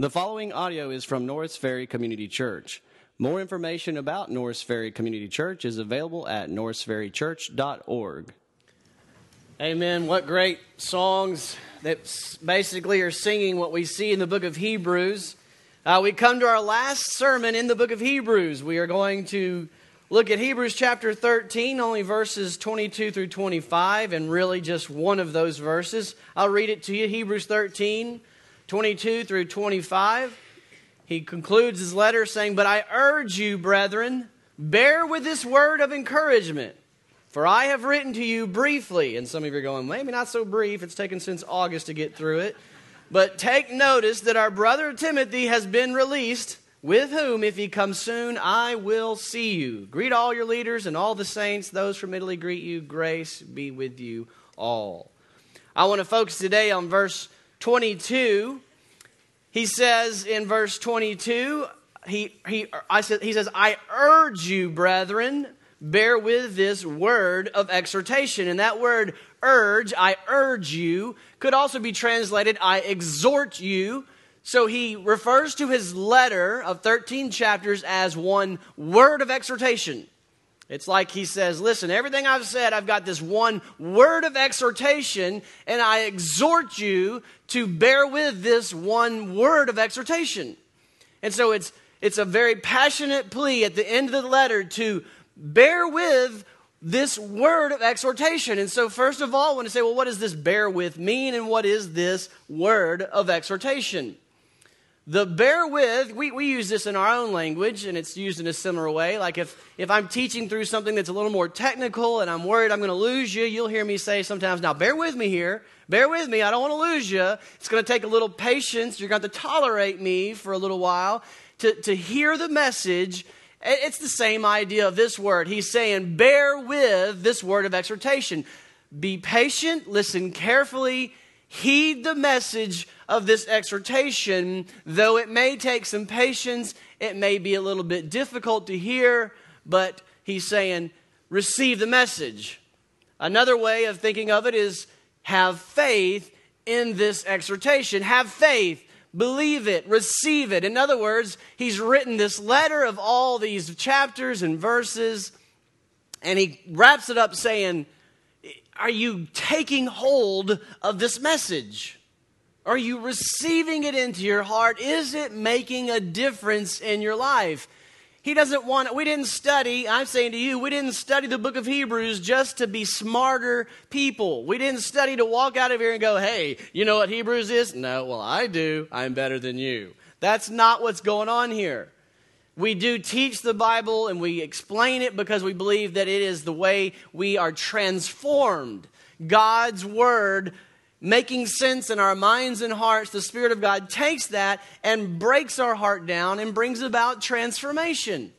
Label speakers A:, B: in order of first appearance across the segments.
A: The following audio is from Norris Ferry Community Church. More information about Norris Ferry Community Church is available at norrisferrychurch.org.
B: Amen. What great songs that basically are singing what we see in the book of Hebrews. Uh, we come to our last sermon in the book of Hebrews. We are going to look at Hebrews chapter 13, only verses 22 through 25, and really just one of those verses. I'll read it to you Hebrews 13, 22 through 25. He concludes his letter saying, But I urge you, brethren, bear with this word of encouragement. For I have written to you briefly, and some of you are going, maybe not so brief, it's taken since August to get through it. But take notice that our brother Timothy has been released, with whom, if he comes soon, I will see you. Greet all your leaders and all the saints. Those from Italy greet you. Grace be with you all. I want to focus today on verse 22, he says in verse 22, he, he, I said, he says, I urge you, brethren, bear with this word of exhortation. And that word urge, I urge you, could also be translated, I exhort you. So he refers to his letter of 13 chapters as one word of exhortation. It's like he says, Listen, everything I've said, I've got this one word of exhortation, and I exhort you to bear with this one word of exhortation. And so it's, it's a very passionate plea at the end of the letter to bear with this word of exhortation. And so, first of all, I want to say, well, what does this bear with mean, and what is this word of exhortation? The bear with, we, we use this in our own language, and it's used in a similar way. Like if, if I'm teaching through something that's a little more technical and I'm worried I'm going to lose you, you'll hear me say sometimes, now bear with me here. Bear with me. I don't want to lose you. It's going to take a little patience. You're going to have to tolerate me for a little while to, to hear the message. It's the same idea of this word. He's saying, bear with this word of exhortation. Be patient, listen carefully, heed the message of this exhortation, though it may take some patience, it may be a little bit difficult to hear, but he's saying, receive the message. Another way of thinking of it is have faith in this exhortation. Have faith. Believe it, receive it. In other words, he's written this letter of all these chapters and verses, and he wraps it up saying, Are you taking hold of this message? Are you receiving it into your heart? Is it making a difference in your life? He doesn't want, it. we didn't study, I'm saying to you, we didn't study the book of Hebrews just to be smarter people. We didn't study to walk out of here and go, hey, you know what Hebrews is? No, well, I do. I'm better than you. That's not what's going on here. We do teach the Bible and we explain it because we believe that it is the way we are transformed. God's Word making sense in our minds and hearts, the Spirit of God takes that and breaks our heart down and brings about transformation.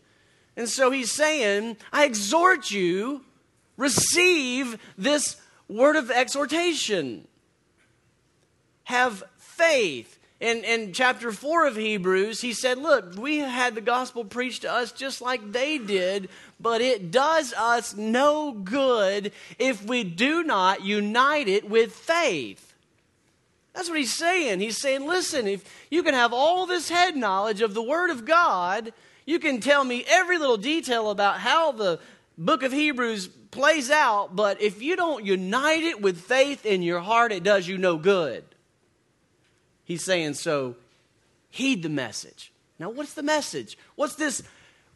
B: And so he's saying, I exhort you, receive this word of exhortation. Have faith. In, in chapter 4 of Hebrews, he said, Look, we had the gospel preached to us just like they did, but it does us no good if we do not unite it with faith. That's what he's saying. He's saying, listen, if you can have all this head knowledge of the Word of God, you can tell me every little detail about how the book of Hebrews plays out, but if you don't unite it with faith in your heart, it does you no good. He's saying, so heed the message. Now, what's the message? What's this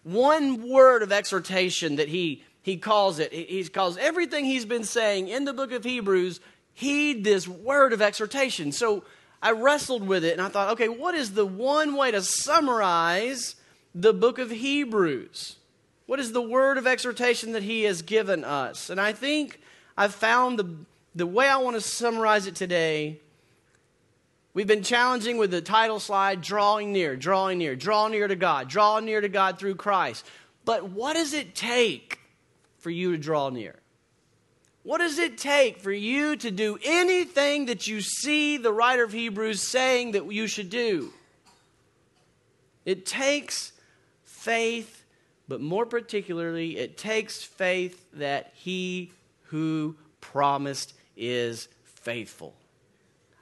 B: one word of exhortation that he, he calls it. He calls everything he's been saying in the book of Hebrews, heed this word of exhortation. So I wrestled with it and I thought, okay, what is the one way to summarize the book of Hebrews? What is the word of exhortation that he has given us? And I think I've found the, the way I want to summarize it today We've been challenging with the title slide drawing near, drawing near, draw near to God, draw near to God through Christ. But what does it take for you to draw near? What does it take for you to do anything that you see the writer of Hebrews saying that you should do? It takes faith, but more particularly, it takes faith that he who promised is faithful.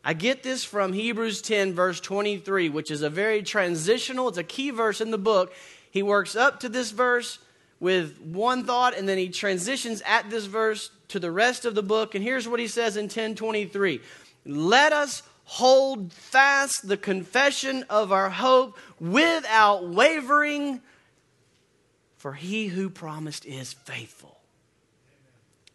B: I get this from Hebrews 10, verse 23, which is a very transitional, it's a key verse in the book. He works up to this verse with one thought, and then he transitions at this verse to the rest of the book. And here's what he says in 1023 Let us hold fast the confession of our hope without wavering, for he who promised is faithful.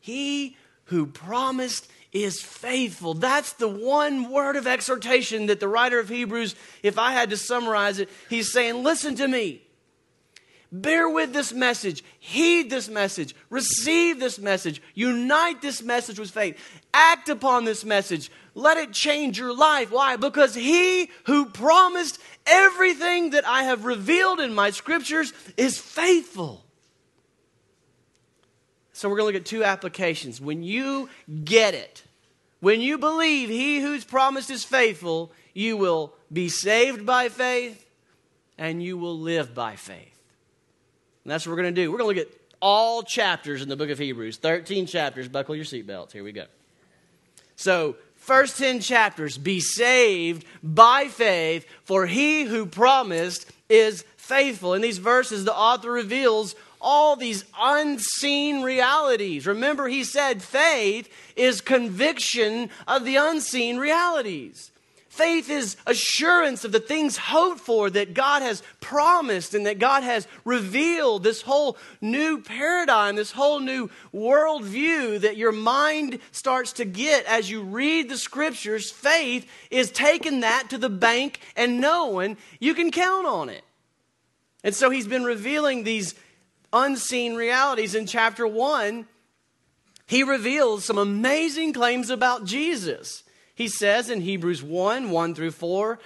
B: He who promised is faithful. That's the one word of exhortation that the writer of Hebrews, if I had to summarize it, he's saying, Listen to me. Bear with this message, heed this message, receive this message, unite this message with faith, act upon this message, let it change your life. Why? Because he who promised everything that I have revealed in my scriptures is faithful. So we're going to look at two applications. When you get it, when you believe he who's promised is faithful, you will be saved by faith and you will live by faith. And that's what we're going to do. We're going to look at all chapters in the book of Hebrews 13 chapters. Buckle your seatbelts. Here we go. So, first 10 chapters be saved by faith, for he who promised is faithful. In these verses, the author reveals all these unseen realities. Remember, he said faith is conviction of the unseen realities. Faith is assurance of the things hoped for that God has promised and that God has revealed. This whole new paradigm, this whole new worldview that your mind starts to get as you read the scriptures. Faith is taking that to the bank and knowing you can count on it. And so he's been revealing these unseen realities. In chapter 1, he reveals some amazing claims about Jesus. He says in Hebrews 1 1 through 4,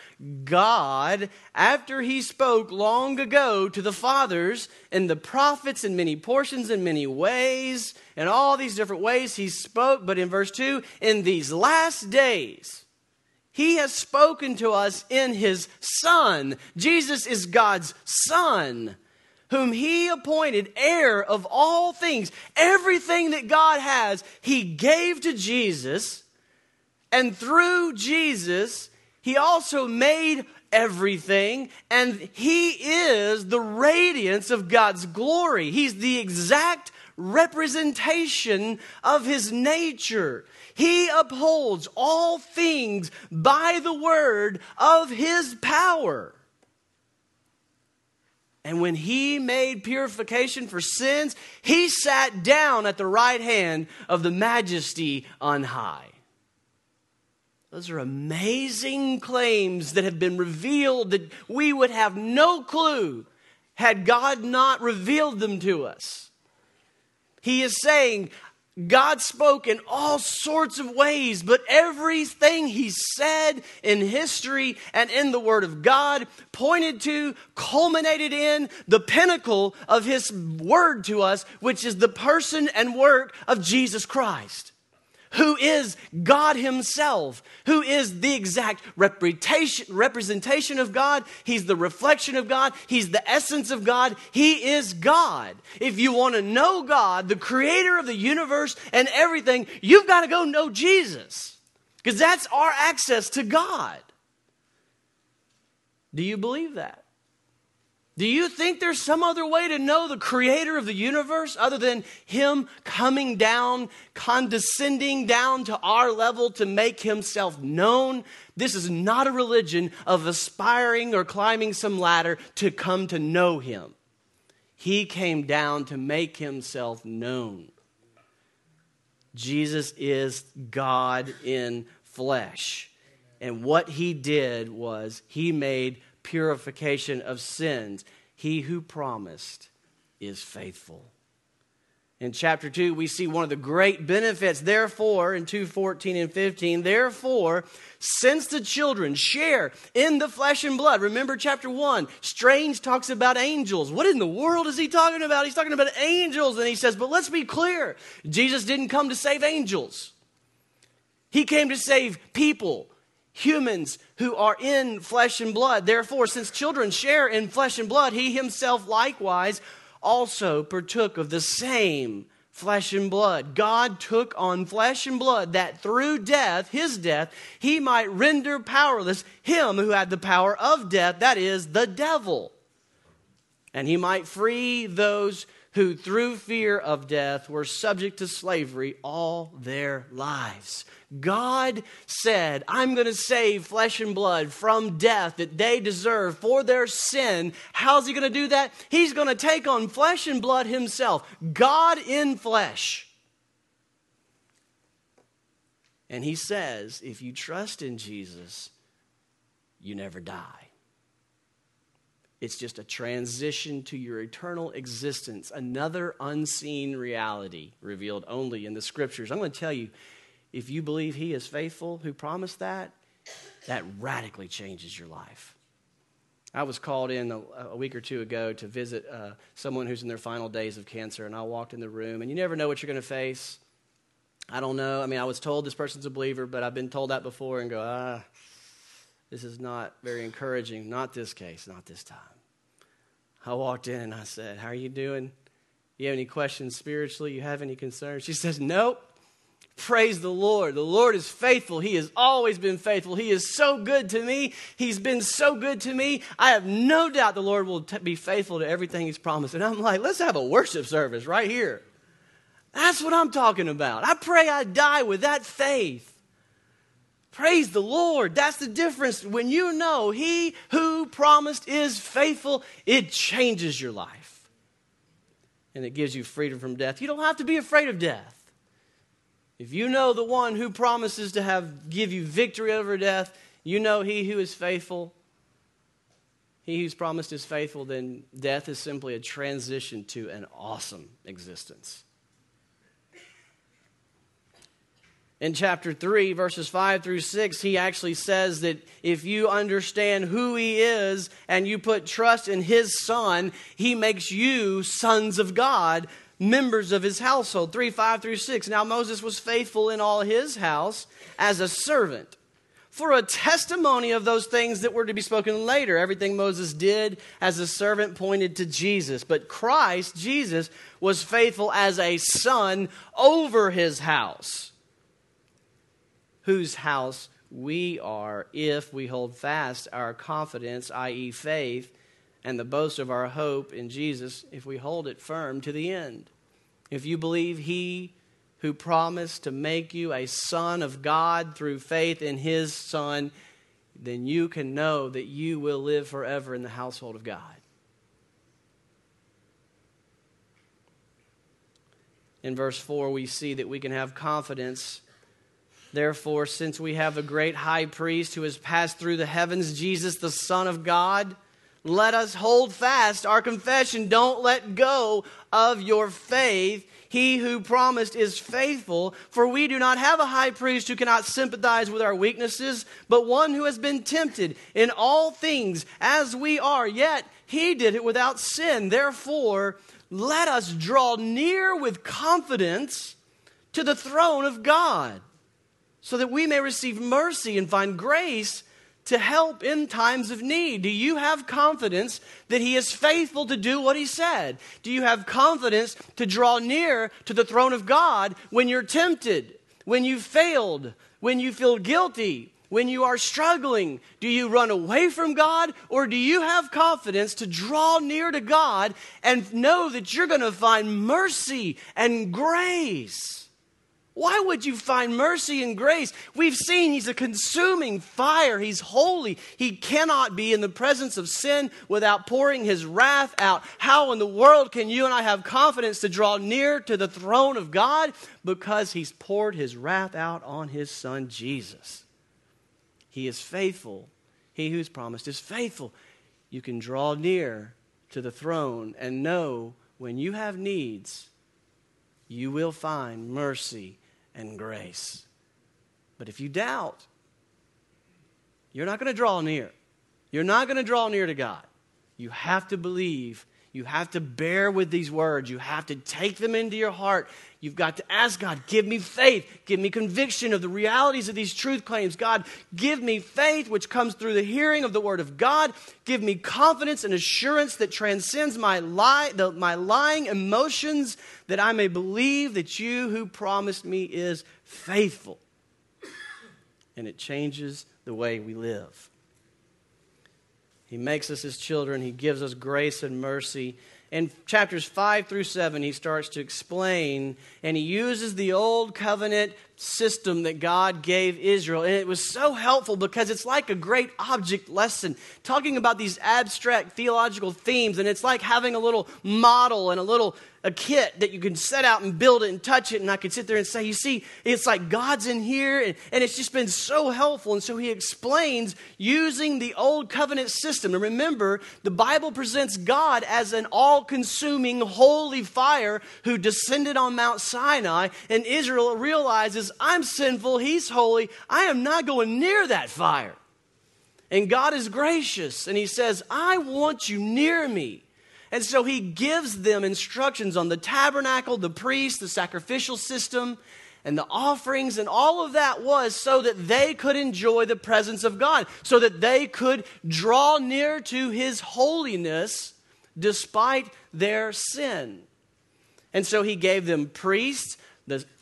B: God, after he spoke long ago to the fathers and the prophets in many portions in many ways, in all these different ways he spoke, but in verse 2, in these last days, he has spoken to us in his Son. Jesus is God's Son whom he appointed heir of all things. Everything that God has, he gave to Jesus. And through Jesus, he also made everything. And he is the radiance of God's glory. He's the exact representation of his nature. He upholds all things by the word of his power. And when he made purification for sins, he sat down at the right hand of the majesty on high. Those are amazing claims that have been revealed that we would have no clue had God not revealed them to us. He is saying, God spoke in all sorts of ways, but everything he said in history and in the Word of God pointed to, culminated in the pinnacle of his Word to us, which is the person and work of Jesus Christ who is God Himself, who is the exact representation of God. He's the reflection of God. He's the essence of God. He is God. If you want to know God, the creator of the universe and everything, you've got to go know Jesus because that's our access to God. Do you believe that? Do you think there's some other way to know the creator of the universe other than him coming down, condescending down to our level to make himself known? This is not a religion of aspiring or climbing some ladder to come to know him. He came down to make himself known. Jesus is God in flesh. And what he did was he made purification of sins. He who promised is faithful. In chapter 2, we see one of the great benefits. Therefore, in 2:14 and 15, therefore, since the children share in the flesh and blood. Remember chapter 1, Strange talks about angels. What in the world is he talking about? He's talking about angels and he says, "But let's be clear. Jesus didn't come to save angels. He came to save people, humans who are in flesh and blood. Therefore, since children share in flesh and blood, he himself likewise also partook of the same flesh and blood. God took on flesh and blood that through death, his death, he might render powerless him who had the power of death, that is, the devil. And he might free those who through fear of death were subject to slavery all their lives. God said, I'm going to save flesh and blood from death that they deserve for their sin. How's He going to do that? He's going to take on flesh and blood Himself, God in flesh. And He says, if you trust in Jesus, you never die. It's just a transition to your eternal existence, another unseen reality revealed only in the scriptures. I'm going to tell you if you believe He is faithful who promised that, that radically changes your life. I was called in a, a week or two ago to visit uh, someone who's in their final days of cancer, and I walked in the room, and you never know what you're going to face. I don't know. I mean, I was told this person's a believer, but I've been told that before and go, ah, this is not very encouraging. Not this case, not this time. I walked in and I said, How are you doing? You have any questions spiritually? You have any concerns? She says, Nope. Praise the Lord. The Lord is faithful. He has always been faithful. He is so good to me. He's been so good to me. I have no doubt the Lord will t- be faithful to everything He's promised. And I'm like, let's have a worship service right here. That's what I'm talking about. I pray I die with that faith. Praise the Lord. That's the difference. When you know He who promised is faithful, it changes your life. And it gives you freedom from death. You don't have to be afraid of death. If you know the one who promises to have give you victory over death, you know he who is faithful. He who's promised is faithful, then death is simply a transition to an awesome existence. In chapter 3, verses 5 through 6, he actually says that if you understand who he is and you put trust in his son, he makes you sons of God, members of his household. 3, 5 through 6. Now Moses was faithful in all his house as a servant for a testimony of those things that were to be spoken later. Everything Moses did as a servant pointed to Jesus. But Christ, Jesus, was faithful as a son over his house whose house we are if we hold fast our confidence, i.e., faith, and the boast of our hope in Jesus, if we hold it firm to the end. If you believe He who promised to make you a son of God through faith in His Son, then you can know that you will live forever in the household of God. In verse 4, we see that we can have confidence Therefore, since we have a great high priest who has passed through the heavens, Jesus, the Son of God, let us hold fast our confession. Don't let go of your faith. He who promised is faithful, for we do not have a high priest who cannot sympathize with our weaknesses, but one who has been tempted in all things as we are, yet he did it without sin. Therefore, let us draw near with confidence to the throne of God so that we may receive mercy and find grace to help in times of need? Do you have confidence that He is faithful to do what He said? Do you have confidence to draw near to the throne of God when you're tempted, when you failed, when you feel guilty? When you are struggling, do you run away from God or do you have confidence to draw near to God and know that you're going to find mercy and grace? Why would you find mercy and grace? We've seen he's a consuming fire. He's holy. He cannot be in the presence of sin without pouring his wrath out. How in the world can you and I have confidence to draw near to the throne of God? Because he's poured his wrath out on his son Jesus. He is faithful. He who's promised is faithful. You can draw near to the throne and know when you have needs, you will find mercy and grace. But if you doubt, you're not going to draw near. You're not going to draw near to God. You have to believe. You have to bear with these words. You have to take them into your heart. You've got to ask God, give me faith. Give me conviction of the realities of these truth claims. God, give me faith, which comes through the hearing of the Word of God. Give me confidence and assurance that transcends my, lie, the, my lying emotions, that I may believe that you who promised me is faithful. And it changes the way we live. He makes us his children. He gives us grace and mercy. In chapters 5 through 7, he starts to explain, and he uses the old covenant system that God gave Israel. And it was so helpful because it's like a great object lesson, talking about these abstract theological themes. And it's like having a little model and a little a kit that you can set out and build it and touch it. And I could sit there and say, You see, it's like God's in here. And, and it's just been so helpful. And so he explains using the old covenant system. And remember, the Bible presents God as an all consuming holy fire who descended on Mount Sinai. And Israel realizes, I'm sinful, he's holy. I am not going near that fire. And God is gracious. And he says, I want you near me. And so he gives them instructions on the tabernacle, the priest, the sacrificial system, and the offerings, and all of that was so that they could enjoy the presence of God, so that they could draw near to his holiness despite their sin. And so he gave them priests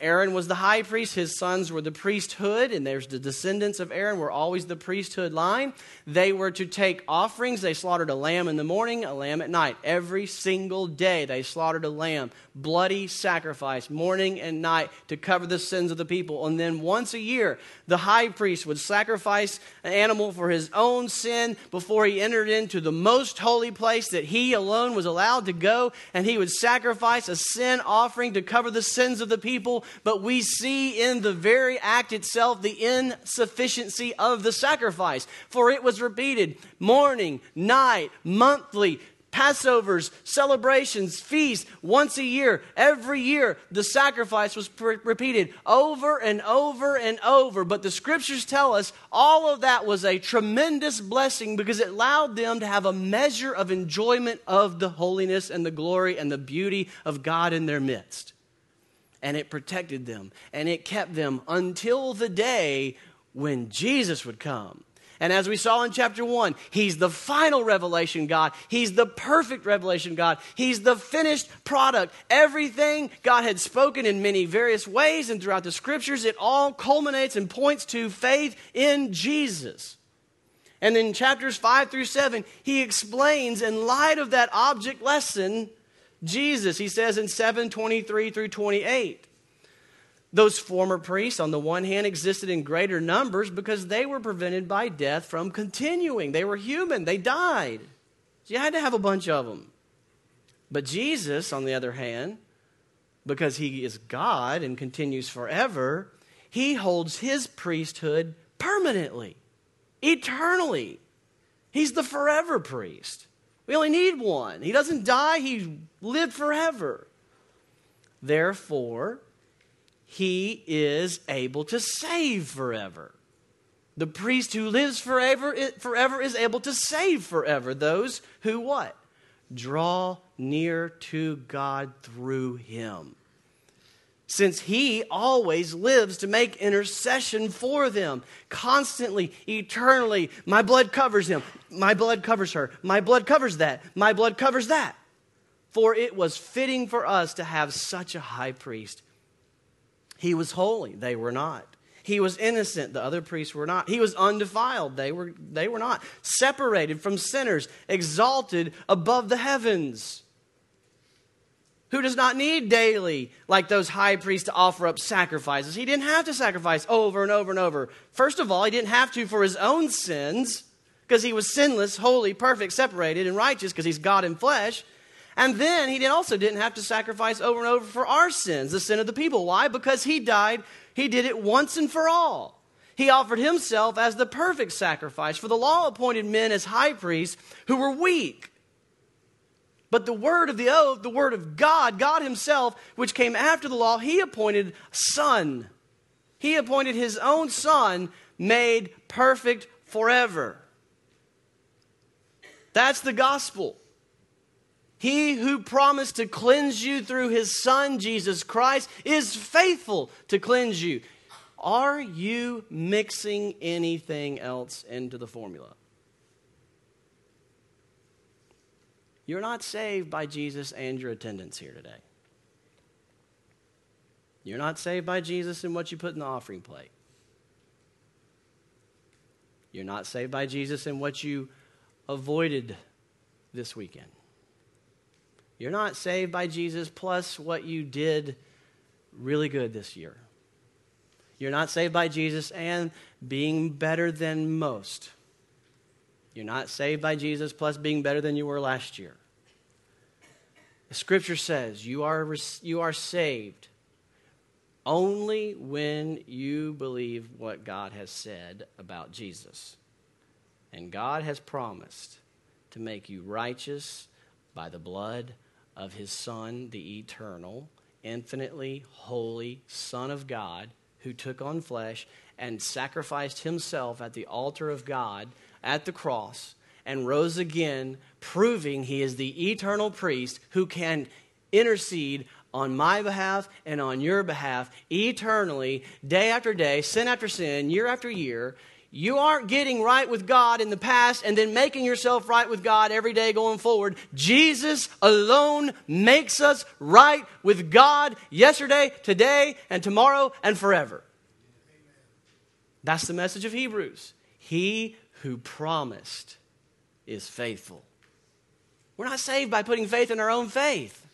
B: Aaron was the high priest, his sons were the priesthood, and there's the descendants of Aaron were always the priesthood line. They were to take offerings. They slaughtered a lamb in the morning, a lamb at night. Every single day they slaughtered a lamb, bloody sacrifice, morning and night, to cover the sins of the people. And then once a year, the high priest would sacrifice an animal for his own sin before he entered into the most holy place that he alone was allowed to go, and he would sacrifice a sin offering to cover the sins of the people people, but we see in the very act itself the insufficiency of the sacrifice. For it was repeated morning, night, monthly, Passovers, celebrations, feasts, once a year, every year, the sacrifice was repeated over and over and over. But the scriptures tell us all of that was a tremendous blessing because it allowed them to have a measure of enjoyment of the holiness and the glory and the beauty of God in their midst and it protected them and it kept them until the day when Jesus would come. And as we saw in chapter 1, He's the final revelation God. He's the perfect revelation God. He's the finished product. Everything God had spoken in many various ways and throughout the scriptures, it all culminates and points to faith in Jesus. And in chapters 5 through 7, He explains, in light of that object lesson, Jesus, he says in 723 through 28. Those former priests, on the one hand, existed in greater numbers because they were prevented by death from continuing. They were human, they died. So you had to have a bunch of them. But Jesus, on the other hand, because he is God and continues forever, he holds his priesthood permanently, eternally. He's the forever priest. We only need one. He doesn't die, he lived forever. Therefore, he is able to save forever. The priest who lives forever, forever is able to save forever those who what? Draw near to God through him since he always lives to make intercession for them constantly, eternally. My blood covers him. My blood covers her. My blood covers that. My blood covers that. For it was fitting for us to have such a high priest. He was holy, they were not. He was innocent, the other priests were not. He was undefiled, they were, they were not. Separated from sinners, exalted above the heavens who does not need daily, like those high priests, to offer up sacrifices. He didn't have to sacrifice over and over and over. First of all, he didn't have to for his own sins, because he was sinless, holy, perfect, separated, and righteous, because he's God in flesh. And then he also didn't have to sacrifice over and over for our sins, the sin of the people. Why? Because he died, he did it once and for all. He offered himself as the perfect sacrifice for the law appointed men as high priests who were weak but the word of the oath, the word of God, God Himself, which came after the law, He appointed Son. He appointed His own Son, made perfect forever. That's the gospel. He who promised to cleanse you through his Son, Jesus Christ, is faithful to cleanse you. Are you mixing anything else into the formula? You're not saved by Jesus and your attendance here today. You're not saved by Jesus and what you put in the offering plate. You're not saved by Jesus and what you avoided this weekend. You're not saved by Jesus plus what you did really good this year. You're not saved by Jesus and being better than most. You're not saved by Jesus plus being better than you were last year. The scripture says you are, you are saved only when you believe what God has said about Jesus. And God has promised to make you righteous by the blood of his Son, the eternal, infinitely holy Son of God, who took on flesh and sacrificed himself at the altar of God at the cross and rose again, proving he is the eternal priest who can intercede on my behalf and on your behalf eternally, day after day, sin after sin, year after year. You aren't getting right with God in the past and then making yourself right with God every day going forward. Jesus alone makes us right with God yesterday, today, and tomorrow, and forever. That's the message of Hebrews. He who promised is faithful. We're not saved by putting faith in our own faith.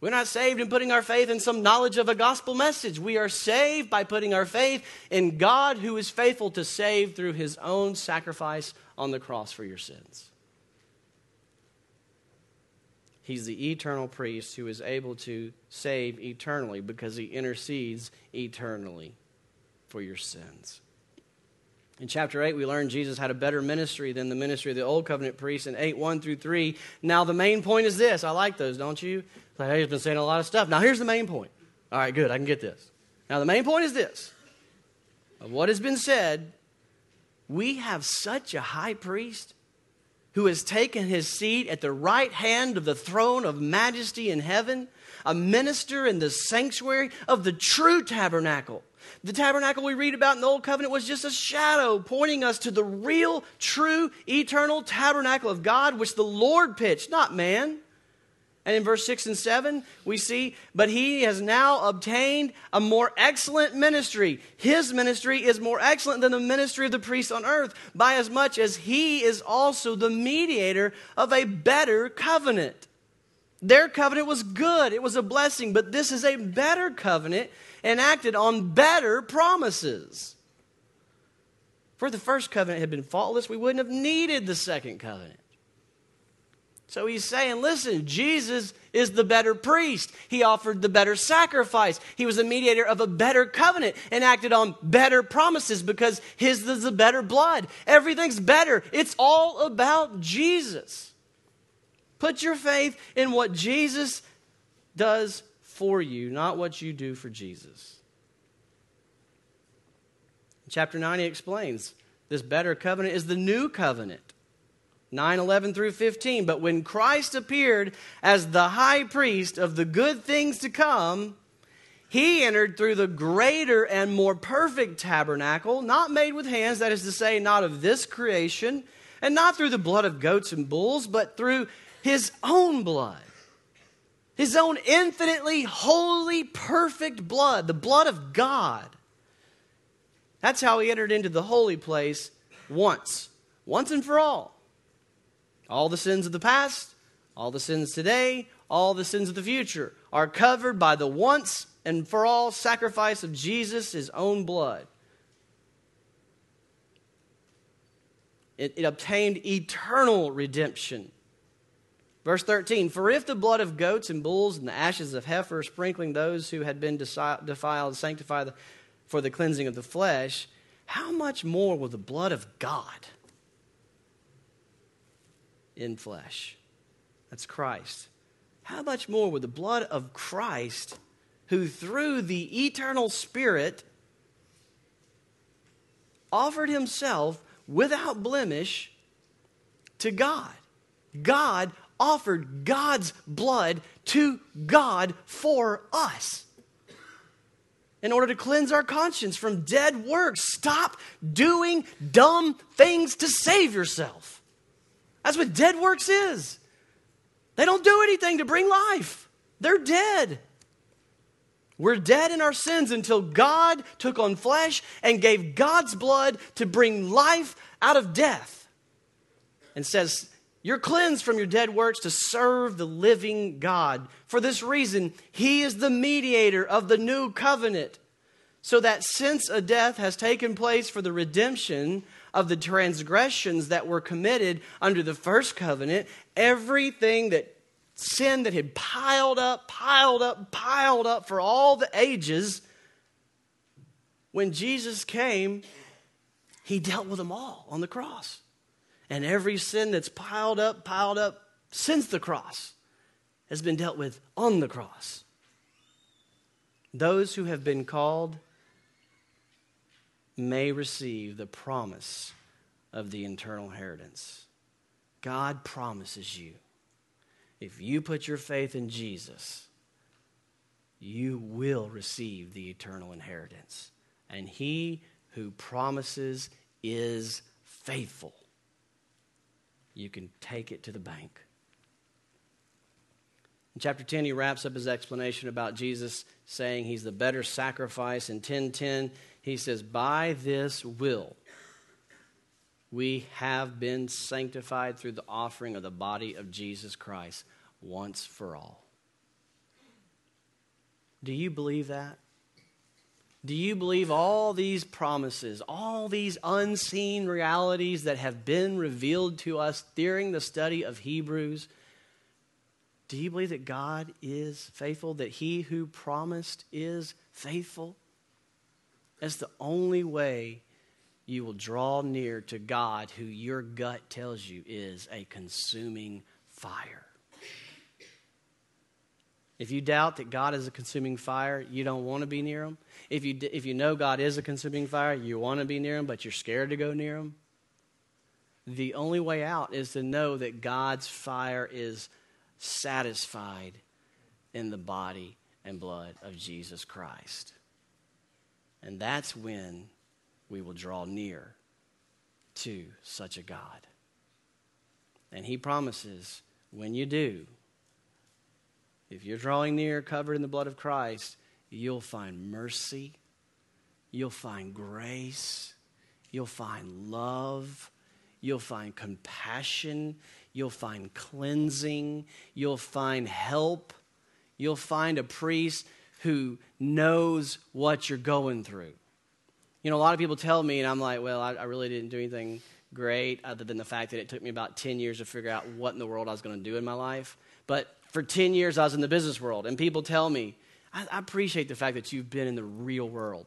B: We're not saved in putting our faith in some knowledge of a gospel message. We are saved by putting our faith in God who is faithful to save through his own sacrifice on the cross for your sins. He's the eternal priest who is able to save eternally because he intercedes eternally for your sins. In chapter 8, we learn Jesus had a better ministry than the ministry of the Old Covenant priests in 8 1 through 3. Now, the main point is this. I like those, don't you? Like, hey, he's been saying a lot of stuff. Now, here's the main point. All right, good. I can get this. Now, the main point is this of what has been said, we have such a high priest who has taken his seat at the right hand of the throne of majesty in heaven, a minister in the sanctuary of the true tabernacle the tabernacle we read about in the Old Covenant was just a shadow pointing us to the real, true, eternal tabernacle of God, which the Lord pitched, not man. And in verse 6 and 7, we see, but he has now obtained a more excellent ministry. His ministry is more excellent than the ministry of the priests on earth, by as much as he is also the mediator of a better covenant. Their covenant was good, it was a blessing, but this is a better covenant enacted on better promises. For the first covenant had been faultless, we wouldn't have needed the second covenant. So he's saying, listen, Jesus is the better priest. He offered the better sacrifice. He was the mediator of a better covenant and acted on better promises because his is the better blood. Everything's better. It's all about Jesus. Put your faith in what Jesus does for you, not what you do for Jesus. Chapter 9, he explains this better covenant is the new covenant. 9 11 through 15. But when Christ appeared as the high priest of the good things to come, he entered through the greater and more perfect tabernacle, not made with hands, that is to say, not of this creation, and not through the blood of goats and bulls, but through his own blood his own infinitely holy, perfect blood, the blood of God. That's how he entered into the holy place once, once and for all. All the sins of the past, all the sins today, all the sins of the future are covered by the once and for all sacrifice of Jesus, his own blood. It, it obtained eternal redemption Verse 13 For if the blood of goats and bulls and the ashes of heifer, sprinkling those who had been defiled, sanctify the, for the cleansing of the flesh, how much more will the blood of God in flesh? That's Christ. How much more will the blood of Christ, who through the eternal Spirit offered himself without blemish to God? God offered God's blood to God for us in order to cleanse our conscience from dead works. Stop doing dumb things to save yourself. That's what dead works is. They don't do anything to bring life, they're dead. We're dead in our sins until God took on flesh and gave God's blood to bring life out of death. And says, You're cleansed from your dead works to serve the living God. For this reason, He is the mediator of the new covenant. So that since a death has taken place for the redemption of the transgressions that were committed under the first covenant, everything that sin that had piled up, piled up, piled up for all the ages, when Jesus came, he dealt with them all on the cross. And every sin that's piled up, piled up since the cross has been dealt with on the cross. Those who have been called may receive the promise of the eternal inheritance. God promises you if you put your faith in Jesus, you will receive the eternal inheritance. And he who promises is faithful. You can take it to the bank. In chapter 10, he wraps up his explanation about Jesus saying he's the better sacrifice. In 10:10, he says, By this will we have been sanctified through the offering of the body of Jesus Christ once for all. Do you believe that? Do you believe all these promises, all these unseen realities that have been revealed to us during the study of Hebrews? Do you believe that God is faithful, that He who promised is faithful? That's the only way you will draw near to God, who your gut tells you is a consuming fire. If you doubt that God is a consuming fire, you don't want to be near him. If you, if you know God is a consuming fire, you want to be near him, but you're scared to go near him. The only way out is to know that God's fire is satisfied in the body and blood of Jesus Christ. And that's when we will draw near to such a God. And he promises when you do, if you're drawing near, covered in the blood of Christ, you'll find mercy, you'll find grace, you'll find love, you'll find compassion, you'll find cleansing, you'll find help, you'll find a priest who knows what you're going through. You know, a lot of people tell me, and I'm like, well, I, I really didn't do anything great other than the fact that it took me about 10 years to figure out what in the world I was going to do in my life. But for 10 years, I was in the business world, and people tell me, I, I appreciate the fact that you've been in the real world.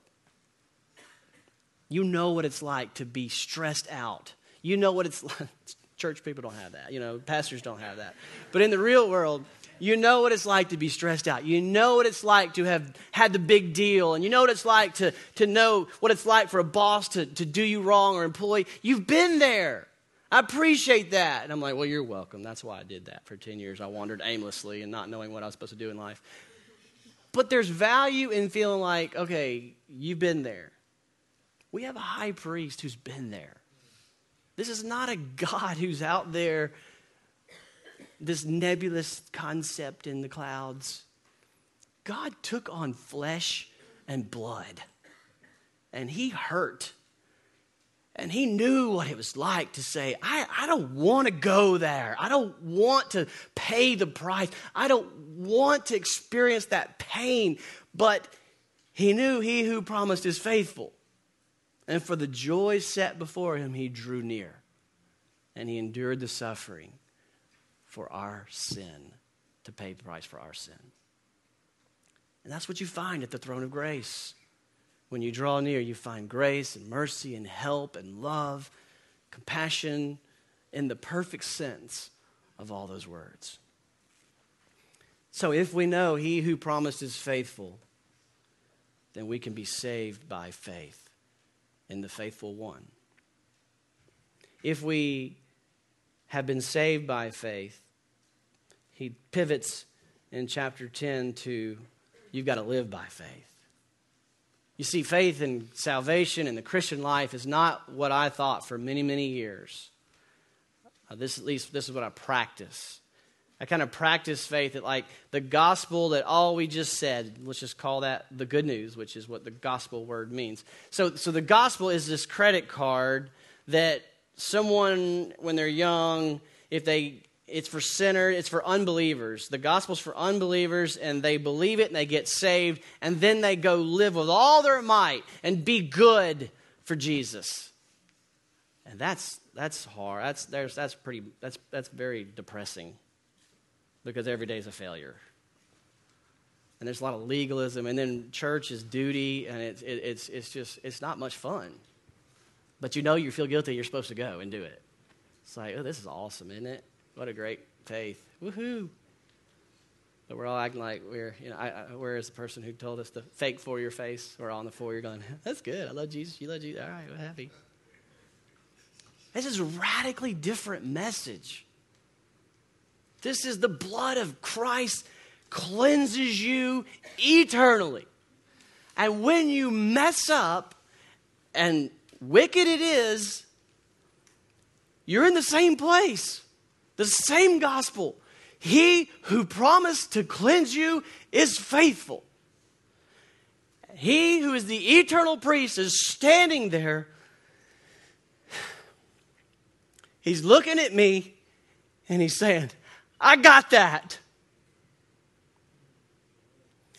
B: You know what it's like to be stressed out. You know what it's like. Church people don't have that. You know, pastors don't have that. But in the real world, you know what it's like to be stressed out. You know what it's like to have had the big deal. And you know what it's like to, to know what it's like for a boss to, to do you wrong or employee. You've been there. I appreciate that. And I'm like, well, you're welcome. That's why I did that for 10 years. I wandered aimlessly and not knowing what I was supposed to do in life. But there's value in feeling like, okay, you've been there. We have a high priest who's been there. This is not a God who's out there, this nebulous concept in the clouds. God took on flesh and blood, and he hurt and he knew what it was like to say, I, I don't want to go there. I don't want to pay the price. I don't want to experience that pain. But he knew he who promised is faithful. And for the joy set before him, he drew near. And he endured the suffering for our sin, to pay the price for our sin. And that's what you find at the throne of grace. When you draw near, you find grace and mercy and help and love, compassion in the perfect sense of all those words. So if we know he who promised is faithful, then we can be saved by faith in the faithful one. If we have been saved by faith, he pivots in chapter 10 to you've got to live by faith. You see, faith and salvation and the Christian life is not what I thought for many, many years. Uh, this, at least, this is what I practice. I kind of practice faith that, like, the gospel that all we just said, let's just call that the good news, which is what the gospel word means. So, so the gospel is this credit card that someone, when they're young, if they it's for sinners, it's for unbelievers. The gospel's for unbelievers, and they believe it and they get saved, and then they go live with all their might and be good for Jesus. And that's that's hard. That's there's that's pretty that's that's very depressing because every day is a failure. And there's a lot of legalism, and then church is duty, and it's it, it's it's just it's not much fun. But you know you feel guilty, you're supposed to go and do it. It's like, oh, this is awesome, isn't it? What a great faith. Woohoo. But we're all acting like we're, you know, I, I, where is the person who told us the fake for your face? We're all on the floor. You're going, that's good. I love Jesus. You love Jesus. All right, we're happy. This is a radically different message. This is the blood of Christ cleanses you eternally. And when you mess up, and wicked it is, you're in the same place. The same gospel. He who promised to cleanse you is faithful. He who is the eternal priest is standing there. He's looking at me and he's saying, I got that.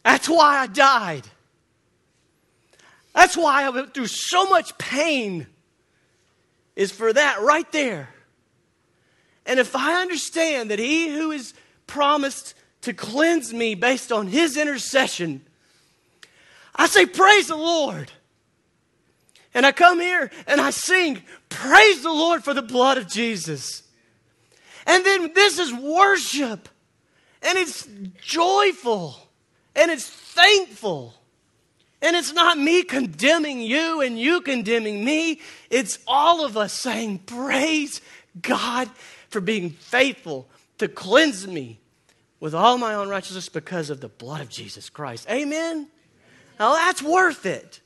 B: That's why I died. That's why I went through so much pain, is for that right there. And if I understand that He who is promised to cleanse me based on His intercession, I say, Praise the Lord. And I come here and I sing, Praise the Lord for the blood of Jesus. And then this is worship. And it's joyful. And it's thankful. And it's not me condemning you and you condemning me. It's all of us saying, Praise God for being faithful to cleanse me with all my own righteousness because of the blood of Jesus Christ. Amen? Now that's worth it.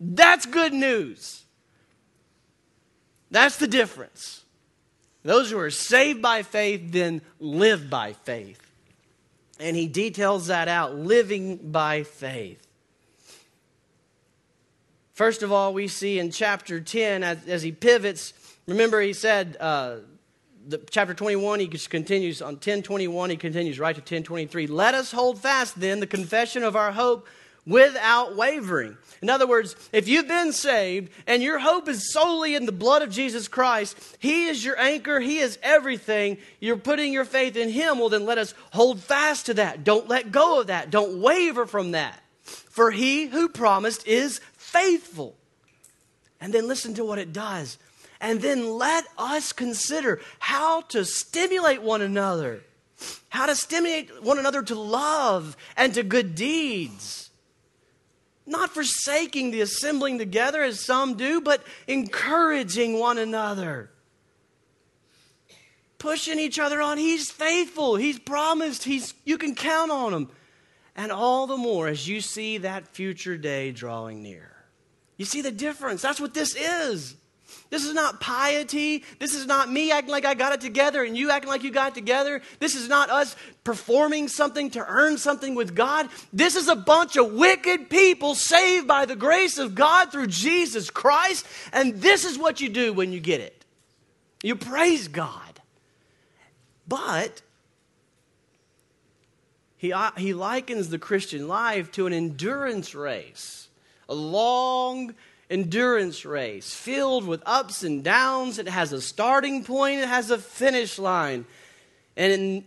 B: That's good news. That's the difference. Those who are saved by faith then live by faith. And he details that out living by faith. First of all, we see in chapter 10, as, as he pivots, remember he said, uh, the, chapter 21, he just continues on 1021, he continues right to 1023. Let us hold fast then the confession of our hope without wavering. In other words, if you've been saved and your hope is solely in the blood of Jesus Christ, He is your anchor, He is everything, you're putting your faith in Him, well, then let us hold fast to that. Don't let go of that. Don't waver from that. For He who promised is faithful. And then listen to what it does and then let us consider how to stimulate one another, how to stimulate one another to love and to good deeds. Not forsaking the assembling together as some do, but encouraging one another. Pushing each other on. He's faithful. He's promised. He's, you can count on him. And all the more as you see that future day drawing near. You see the difference. That's what this is. This is not piety. This is not me acting like I got it together and you acting like you got it together. This is not us performing something to earn something with God. This is a bunch of wicked people saved by the grace of God through Jesus Christ. And this is what you do when you get it you praise God. But he, uh, he likens the Christian life to an endurance race, a long, endurance race filled with ups and downs. It has a starting point, it has a finish line. And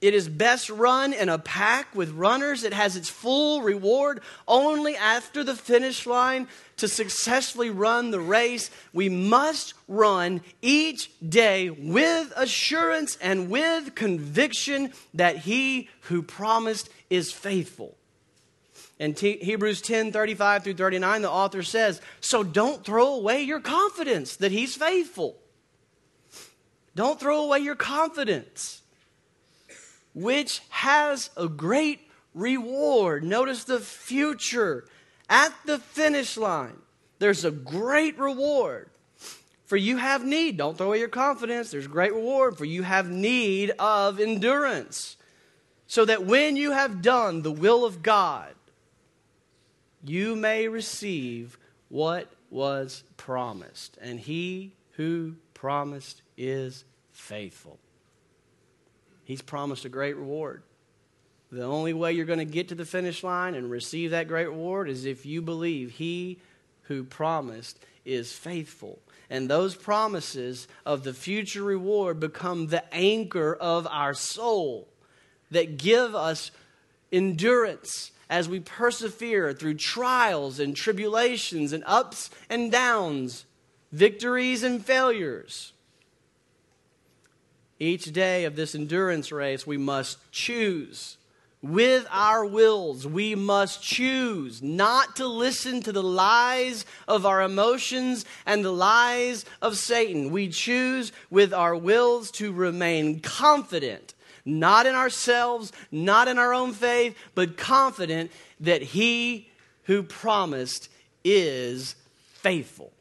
B: it is best run in a pack with runners. It has its full reward only after the finish line. To successfully run the race, we must run each day with assurance and with conviction that he who promised is faithful. In T- Hebrews 10 35 through 39, the author says, So don't throw away your confidence that He's faithful. Don't throw away your confidence. which has a great reward. Notice the future. At the finish line, there's a great reward. For you have need. Don't throw away your confidence. There's great reward. For you have need of endurance. So that when you have done the will of God, you may receive what was promised. And he who promised is faithful. He's promised a great reward. The only way you're going to get to the finish line and receive that great reward is if you believe he who promised is faithful. And those promises of the future reward become the anchor of our soul that give us endurance as we persevere through trials and tribulations and ups and downs, victories and failures. Each day of this endurance race, we must choose. With our wills, we must choose not to listen to the lies of our emotions and the lies of Satan. We choose with our wills to remain confident not in ourselves, not in our own faith, but confident that He who promised is faithful.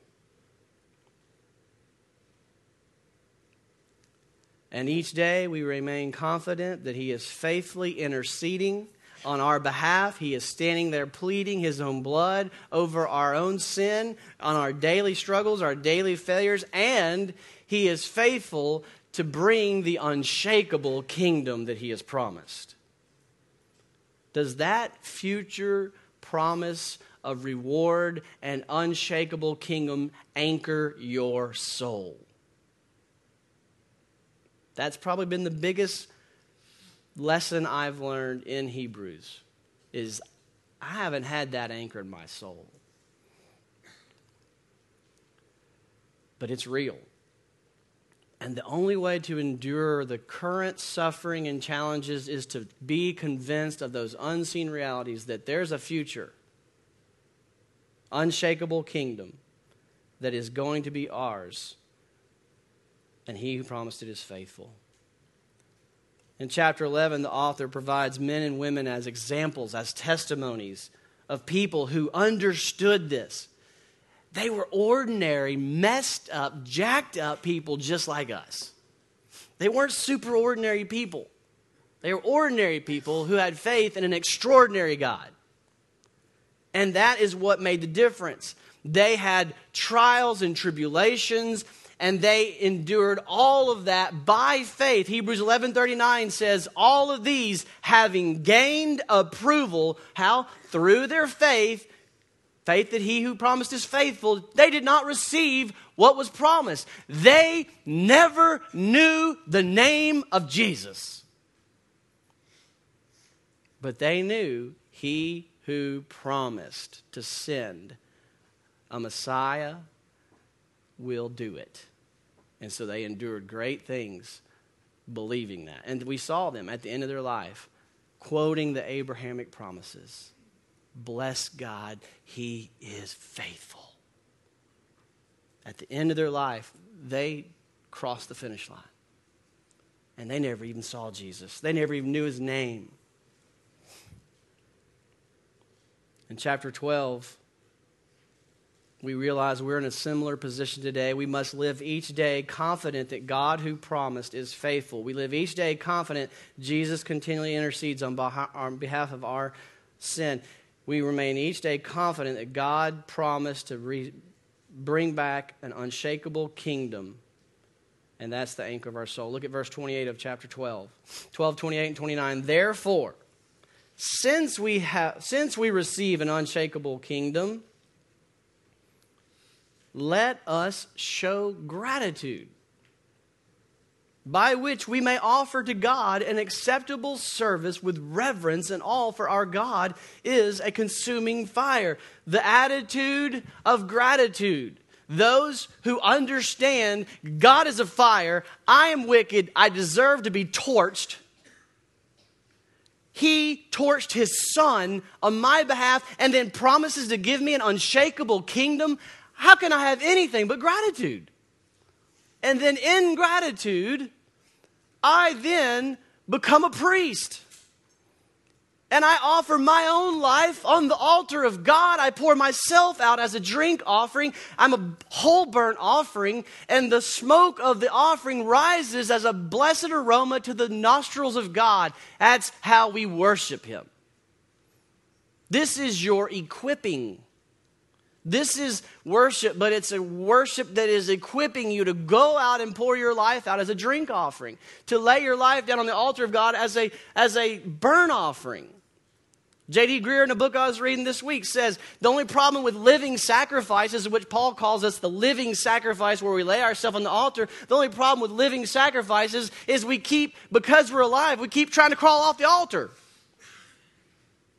B: And each day we remain confident that He is faithfully interceding on our behalf. He is standing there pleading His own blood over our own sin, on our daily struggles, our daily failures, and He is faithful to bring the unshakable kingdom that he has promised. Does that future promise of reward and unshakable kingdom anchor your soul? That's probably been the biggest lesson I've learned in Hebrews is I haven't had that anchor in my soul. But it's real. And the only way to endure the current suffering and challenges is to be convinced of those unseen realities that there's a future, unshakable kingdom that is going to be ours. And he who promised it is faithful. In chapter 11, the author provides men and women as examples, as testimonies of people who understood this they were ordinary, messed up, jacked up people just like us. They weren't super ordinary people. They were ordinary people who had faith in an extraordinary God. And that is what made the difference. They had trials and tribulations and they endured all of that by faith. Hebrews 11:39 says all of these having gained approval how through their faith faith that he who promised is faithful, they did not receive what was promised. They never knew the name of Jesus. But they knew he who promised to send a Messiah will do it. And so they endured great things believing that. And we saw them at the end of their life quoting the Abrahamic promises bless God, He is faithful. At the end of their life, they crossed the finish line. And they never even saw Jesus, they never even knew His name. In chapter 12, we realize we're in a similar position today. We must live each day confident that God who promised is faithful. We live each day confident Jesus continually intercedes on behalf of our sin we remain each day confident that God promised to re- bring back an unshakable kingdom. And that's the anchor of our soul. Look at verse 28 of chapter 12. 12, 28, and 29. Therefore, since we, have, since we receive an unshakable kingdom, let us show gratitude by which we may offer to God an acceptable service with reverence and all, for our God is a consuming fire. The attitude of gratitude. Those who understand God is a fire, I am wicked, I deserve to be torched. He torched his son on my behalf and then promises to give me an unshakable kingdom. How can I have anything but gratitude? And then in gratitude, I then become a priest. And I offer my own life on the altar of God. I pour myself out as a drink offering. I'm a whole burnt offering, and the smoke of the offering rises as a blessed aroma to the nostrils of God. That's how we worship Him. This is your equipping. This is worship, but it's a worship that is equipping you to go out and pour your life out as a drink offering, to lay your life down on the altar of God as a, as a burn offering. J.D. Greear, in a book I was reading this week, says the only problem with living sacrifices, which Paul calls us the living sacrifice where we lay ourselves on the altar, the only problem with living sacrifices is we keep, because we're alive, we keep trying to crawl off the altar.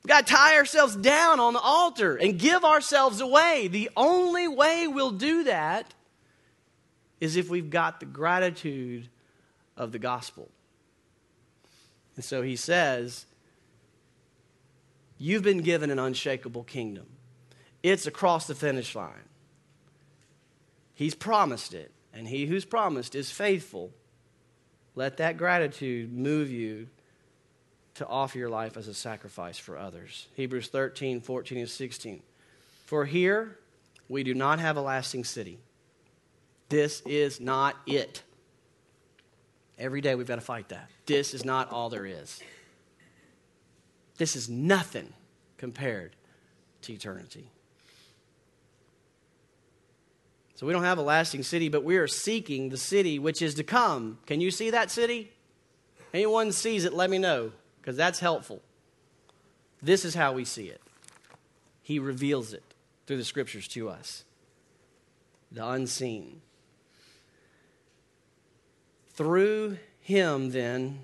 B: We've got to tie ourselves down on the altar and give ourselves away. The only way we'll do that is if we've got the gratitude of the gospel. And so he says, You've been given an unshakable kingdom, it's across the finish line. He's promised it, and he who's promised is faithful. Let that gratitude move you to offer your life as a sacrifice for others. Hebrews 13, 14, and 16. For here we do not have a lasting city. This is not it. Every day we've got to fight that. This is not all there is. This is nothing compared to eternity. So we don't have a lasting city, but we are seeking the city which is to come. Can you see that city? Anyone sees it, let me know because that's helpful. This is how we see it. He reveals it through the scriptures to us the unseen. Through him, then,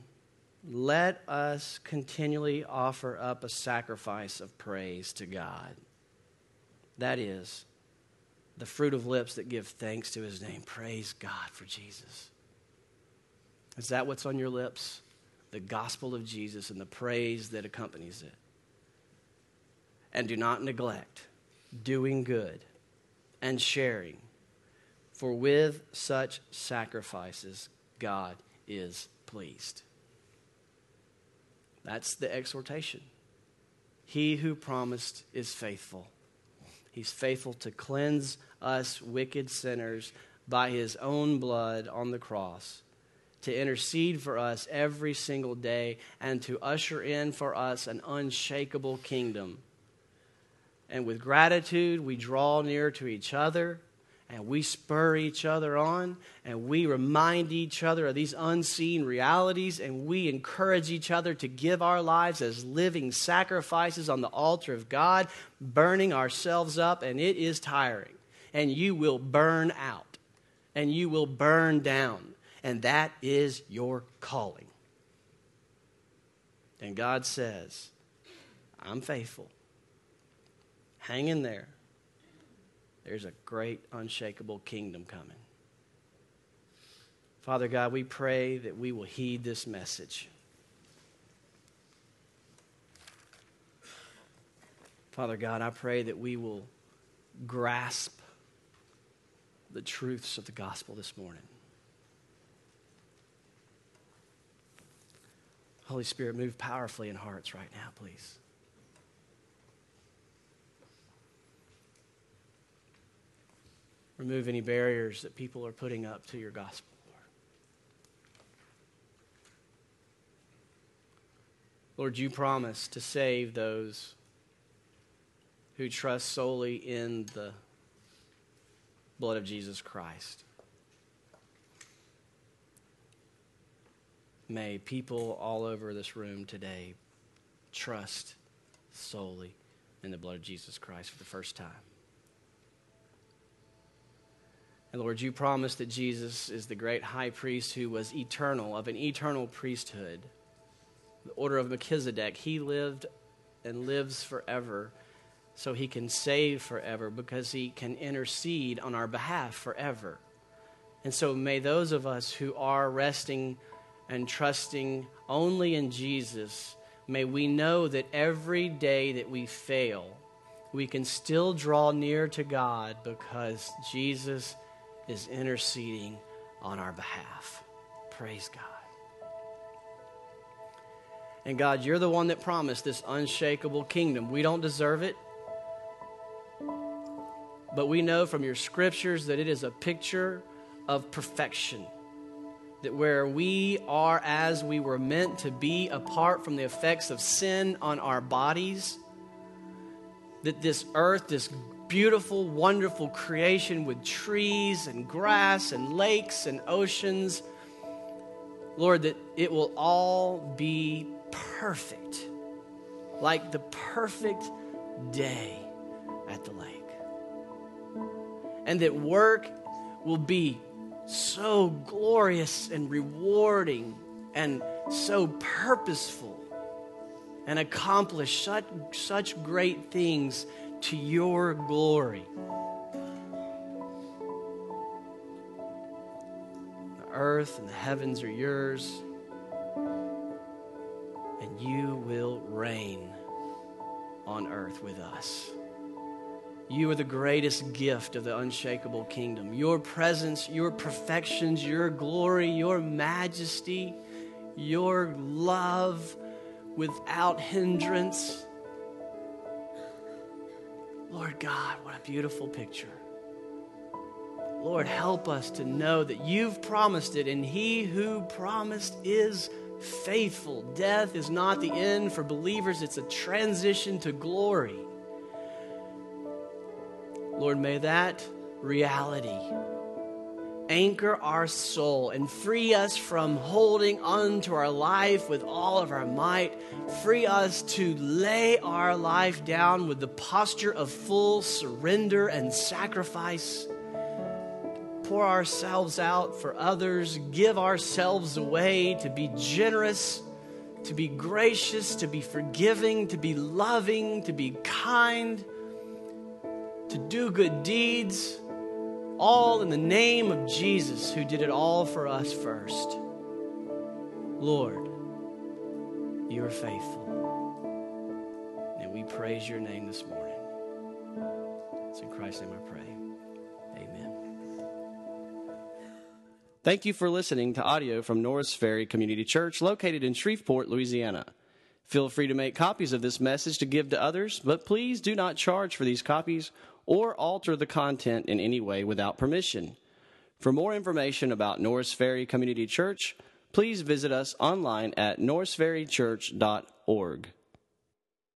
B: let us continually offer up a sacrifice of praise to God. That is the fruit of lips that give thanks to his name. Praise God for Jesus. Is that what's on your lips? The gospel of Jesus and the praise that accompanies it. And do not neglect doing good and sharing, for with such sacrifices, God is pleased. That's the exhortation. He who promised is faithful. He's faithful to cleanse us wicked sinners by his own blood on the cross to intercede for us every single day and to usher in for us an unshakable kingdom. And with gratitude, we draw near to each other and we spur each other on and we remind each other of these unseen realities and we encourage each other to give our lives as living sacrifices on the altar of God, burning ourselves up, and it is tiring. And you will burn out and you will burn down and that is your calling. And God says, I'm faithful. Hang in there. There's a great, unshakable kingdom coming. Father God, we pray that we will heed this message. Father God, I pray that we will grasp the truths of the gospel this morning. Holy Spirit, move powerfully in hearts right now, please. Remove any barriers that people are putting up to your gospel, Lord. Lord, you promise to save those who trust solely in the blood of Jesus Christ. May people all over this room today trust solely in the blood of Jesus Christ for the first time. And Lord, you promised that Jesus is the great high priest who was eternal, of an eternal priesthood. The order of Melchizedek, he lived and lives forever so he can save forever because he can intercede on our behalf forever. And so may those of us who are resting and trusting only in Jesus, may we know that every day that we fail, we can still draw near to God because Jesus is interceding on our behalf. Praise God. And God, you're the one that promised this unshakable kingdom. We don't deserve it. But we know from your scriptures that it is a picture of perfection. That where we are as we were meant to be, apart from the effects of sin on our bodies, that this earth, this beautiful, wonderful creation with trees and grass and lakes and oceans, Lord, that it will all be perfect, like the perfect day at the lake. And that work will be so glorious and rewarding and so purposeful and accomplish such, such great things to your glory. The earth and the heavens are yours, and you will reign on earth with us. You are the greatest gift of the unshakable kingdom. Your presence, your perfections, your glory, your majesty, your love without hindrance. Lord God, what a beautiful picture. Lord, help us to know that you've promised it, and he who promised is faithful. Death is not the end for believers, it's a transition to glory. Lord, may that reality anchor our soul and free us from holding on to our life with all of our might. Free us to lay our life down with the posture of full surrender and sacrifice. Pour ourselves out for others, give ourselves away to be generous, to be gracious, to be forgiving, to be loving, to be kind, to do good deeds all in the name of Jesus, who did it all for us first. Lord, you are faithful. And we praise your name this morning. It's in Christ's name I pray. Amen.
A: Thank you for listening to audio from Norris Ferry Community Church, located in Shreveport, Louisiana. Feel free to make copies of this message to give to others, but please do not charge for these copies or alter the content in any way without permission. For more information about Norris Ferry Community Church, please visit us online at norrisferrychurch.org.